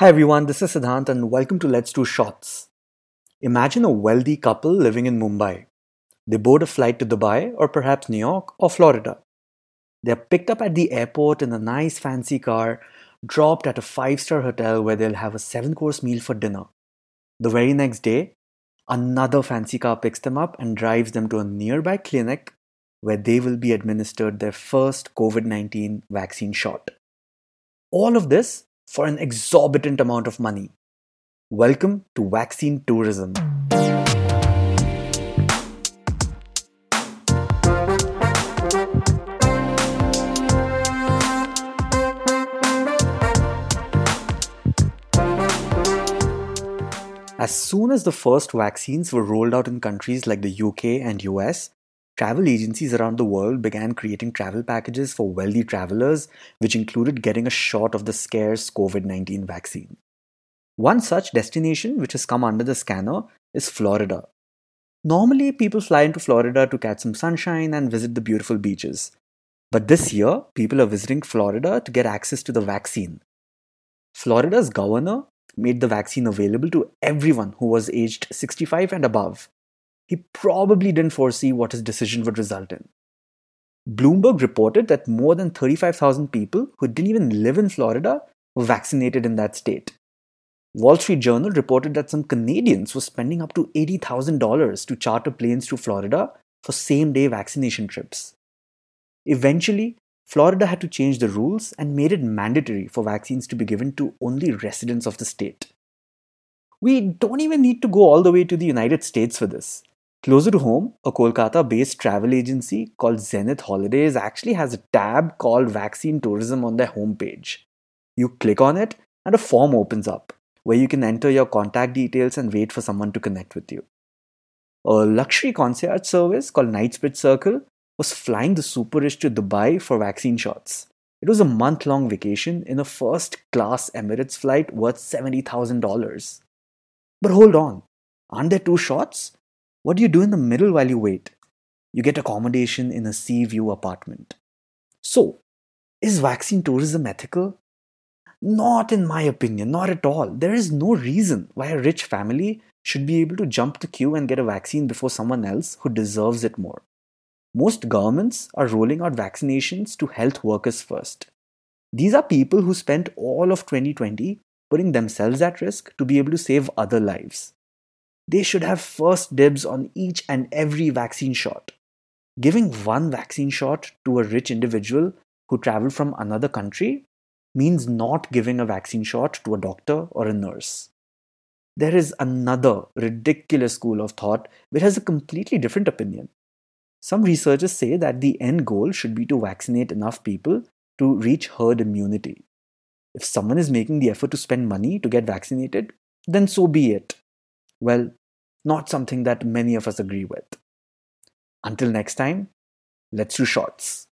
Hi everyone, this is Siddhant and welcome to Let's Do Shots. Imagine a wealthy couple living in Mumbai. They board a flight to Dubai or perhaps New York or Florida. They're picked up at the airport in a nice fancy car, dropped at a five star hotel where they'll have a seven course meal for dinner. The very next day, another fancy car picks them up and drives them to a nearby clinic where they will be administered their first COVID 19 vaccine shot. All of this for an exorbitant amount of money. Welcome to vaccine tourism. As soon as the first vaccines were rolled out in countries like the UK and US, travel agencies around the world began creating travel packages for wealthy travelers, which included getting a shot of the scarce COVID 19 vaccine. One such destination, which has come under the scanner, is Florida. Normally, people fly into Florida to catch some sunshine and visit the beautiful beaches. But this year, people are visiting Florida to get access to the vaccine. Florida's governor made the vaccine available to everyone who was aged 65 and above. He probably didn't foresee what his decision would result in. Bloomberg reported that more than 35,000 people who didn't even live in Florida were vaccinated in that state. Wall Street Journal reported that some Canadians were spending up to $80,000 to charter planes to Florida for same day vaccination trips. Eventually, Florida had to change the rules and made it mandatory for vaccines to be given to only residents of the state. We don't even need to go all the way to the United States for this. Closer to home, a Kolkata based travel agency called Zenith Holidays actually has a tab called Vaccine Tourism on their homepage. You click on it, and a form opens up where you can enter your contact details and wait for someone to connect with you. A luxury concierge service called Knightsbridge Circle was flying the super rich to Dubai for vaccine shots. It was a month long vacation in a first class Emirates flight worth $70,000. But hold on, aren't there two shots? What do you do in the middle while you wait? You get accommodation in a sea view apartment. So, is vaccine tourism ethical? Not in my opinion, not at all. There is no reason why a rich family should be able to jump the queue and get a vaccine before someone else who deserves it more. Most governments are rolling out vaccinations to health workers first. These are people who spent all of 2020 putting themselves at risk to be able to save other lives. They should have first dibs on each and every vaccine shot. Giving one vaccine shot to a rich individual who traveled from another country means not giving a vaccine shot to a doctor or a nurse. There is another ridiculous school of thought which has a completely different opinion. Some researchers say that the end goal should be to vaccinate enough people to reach herd immunity. If someone is making the effort to spend money to get vaccinated, then so be it. Well, not something that many of us agree with. Until next time, let's do shots.